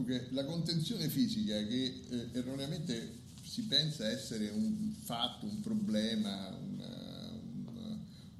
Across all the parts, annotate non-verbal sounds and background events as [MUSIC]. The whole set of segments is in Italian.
Dunque, la contenzione fisica che eh, erroneamente si pensa essere un fatto, un problema, una,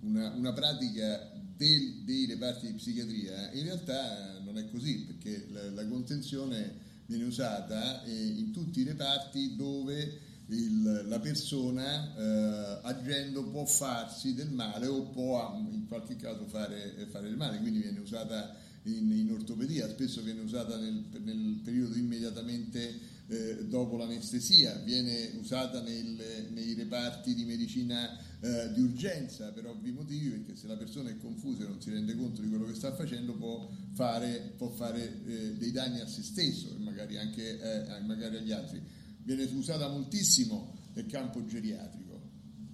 una, una pratica del, dei reparti di psichiatria, in realtà non è così, perché la, la contenzione viene usata eh, in tutti i reparti dove il, la persona eh, agendo può farsi del male o può in qualche caso fare, fare del male, quindi viene usata in, in ortopedia, spesso viene usata nel, nel periodo immediatamente eh, dopo l'anestesia, viene usata nel, nei reparti di medicina eh, di urgenza per ovvi motivi, perché se la persona è confusa e non si rende conto di quello che sta facendo può fare, può fare eh, dei danni a se stesso e magari anche eh, magari agli altri. Viene usata moltissimo nel campo geriatrico.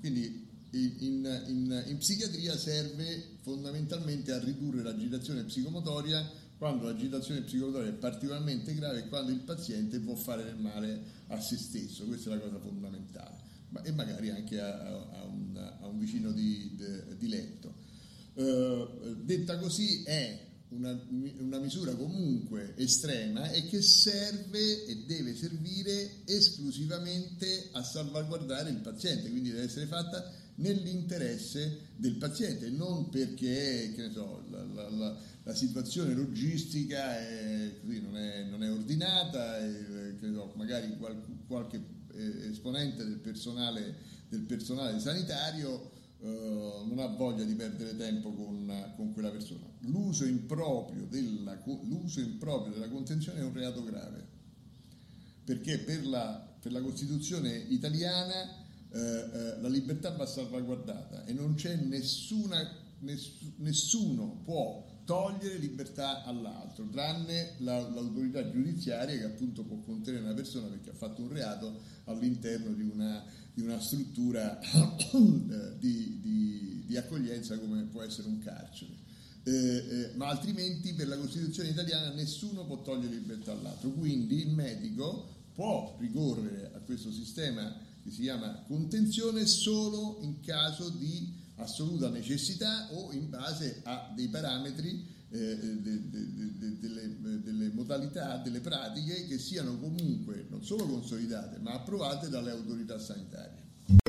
Quindi in, in, in, psichiatria serve fondamentalmente a ridurre l'agitazione psicomotoria quando l'agitazione psicomotoria è particolarmente grave e quando il paziente può fare del male a se stesso, questa è la cosa fondamentale, Ma, e magari anche a, a, un, a un, vicino di, di, di letto. Uh, detta così è una, una, misura comunque estrema e che serve e deve servire esclusivamente a salvaguardare il paziente, quindi deve essere fatta nell'interesse del paziente, non perché so, la, la, la, la, situazione logistica è, così, non, è, non, è, ordinata, e, so, magari qual, qualche eh, esponente del personale, del personale sanitario eh, non ha voglia di perdere tempo con, con quella persona. L'uso improprio, della, l'uso improprio della contenzione è un reato grave, perché per la, per la Costituzione italiana eh, eh, la libertà va salvaguardata e non c'è nessuna, ness, nessuno può togliere libertà all'altro, tranne la, l'autorità giudiziaria che appunto può contenere una persona perché ha fatto un reato all'interno di una, di una struttura [COUGHS] eh, di, di, di, accoglienza come può essere un carcere. Eh, eh, ma altrimenti per la Costituzione italiana nessuno può togliere libertà all'altro, quindi il medico può ricorrere a questo sistema che si chiama contenzione solo in caso di assoluta necessità o in base a dei parametri, eh, de, de, de, delle, delle modalità, delle pratiche che siano comunque non solo consolidate ma approvate dalle autorità sanitarie.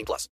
18 plus.